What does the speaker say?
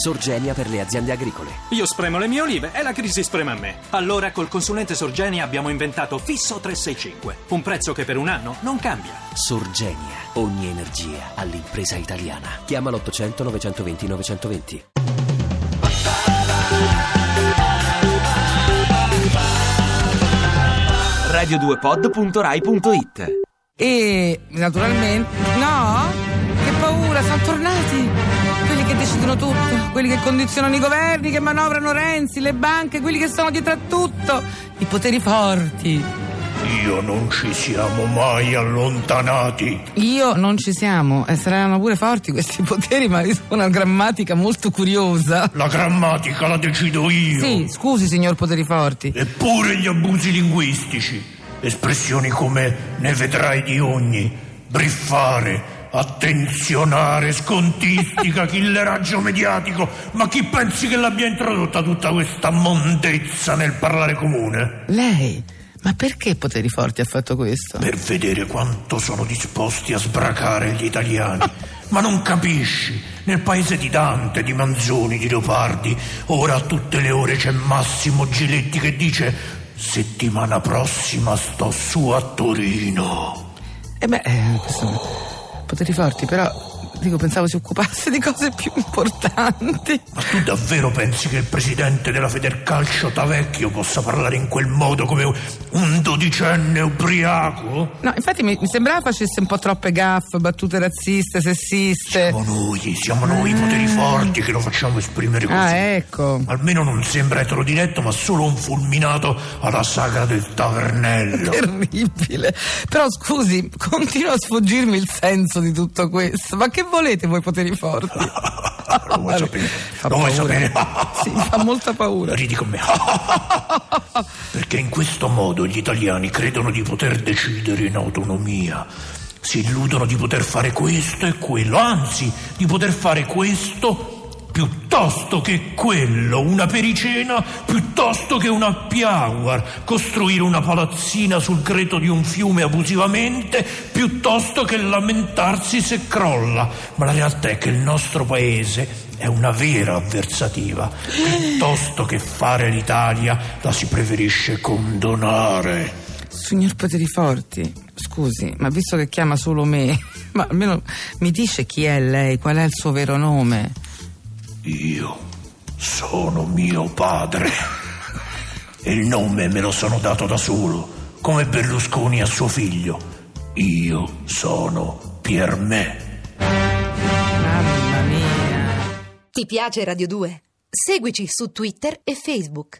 Sorgenia per le aziende agricole. Io spremo le mie olive e la crisi sprema me. Allora col consulente Sorgenia abbiamo inventato Fisso 365, un prezzo che per un anno non cambia. Sorgenia, ogni energia all'impresa italiana. Chiama l'800 920 920. radio2pod.rai.it E naturalmente. No? Che paura, sono tornati! Quelli che decidono tutto, quelli che condizionano i governi, che manovrano Renzi, le banche, quelli che sono dietro a tutto, i poteri forti. Io non ci siamo mai allontanati. Io non ci siamo, e saranno pure forti questi poteri, ma sono una grammatica molto curiosa. La grammatica la decido io. Sì, scusi, signor Poteri Forti. Eppure gli abusi linguistici. Espressioni come ne vedrai di ogni, briffare, attenzionare, scontistica, killeraggio mediatico. Ma chi pensi che l'abbia introdotta tutta questa mondezza nel parlare comune? Lei? Ma perché Poteri Forti ha fatto questo? Per vedere quanto sono disposti a sbracare gli italiani. Ma non capisci? Nel paese di Dante, di Manzoni, di Leopardi, ora a tutte le ore c'è Massimo Giletti che dice settimana prossima sto su a Torino. Eh beh, eh, questo... Poteri Forti, però... Dico, pensavo si occupasse di cose più importanti. Ma tu davvero pensi che il presidente della Federcalcio Tavecchio possa parlare in quel modo come un dodicenne ubriaco? No, infatti mi, mi sembrava facesse un po' troppe gaffe, battute razziste, sessiste. Siamo noi, siamo noi i poteri forti che lo facciamo esprimere così. Ah, ecco. Almeno non sembra eterodiretto, ma solo un fulminato alla sagra del tavernello. Terribile. Però scusi, continua a sfuggirmi il senso di tutto questo. Ma che volete voi poteri forti? Lo vuoi sapere? Fa Lo vuoi sapere? Sì, fa molta paura. Ridi con me. Perché in questo modo gli italiani credono di poter decidere in autonomia. Si illudono di poter fare questo e quello, anzi, di poter fare questo piuttosto che quello, una pericena piuttosto che un happy costruire una palazzina sul greto di un fiume abusivamente piuttosto che lamentarsi se crolla. Ma la realtà è che il nostro paese è una vera avversativa. Piuttosto che fare l'Italia, la si preferisce condonare. Signor Poteri Forti, scusi, ma visto che chiama solo me, ma almeno mi dice chi è lei, qual è il suo vero nome? Io sono mio padre. Il nome me lo sono dato da solo, come Berlusconi a suo figlio. Io sono Piermè. Mamma mia. Ti piace Radio 2? Seguici su Twitter e Facebook.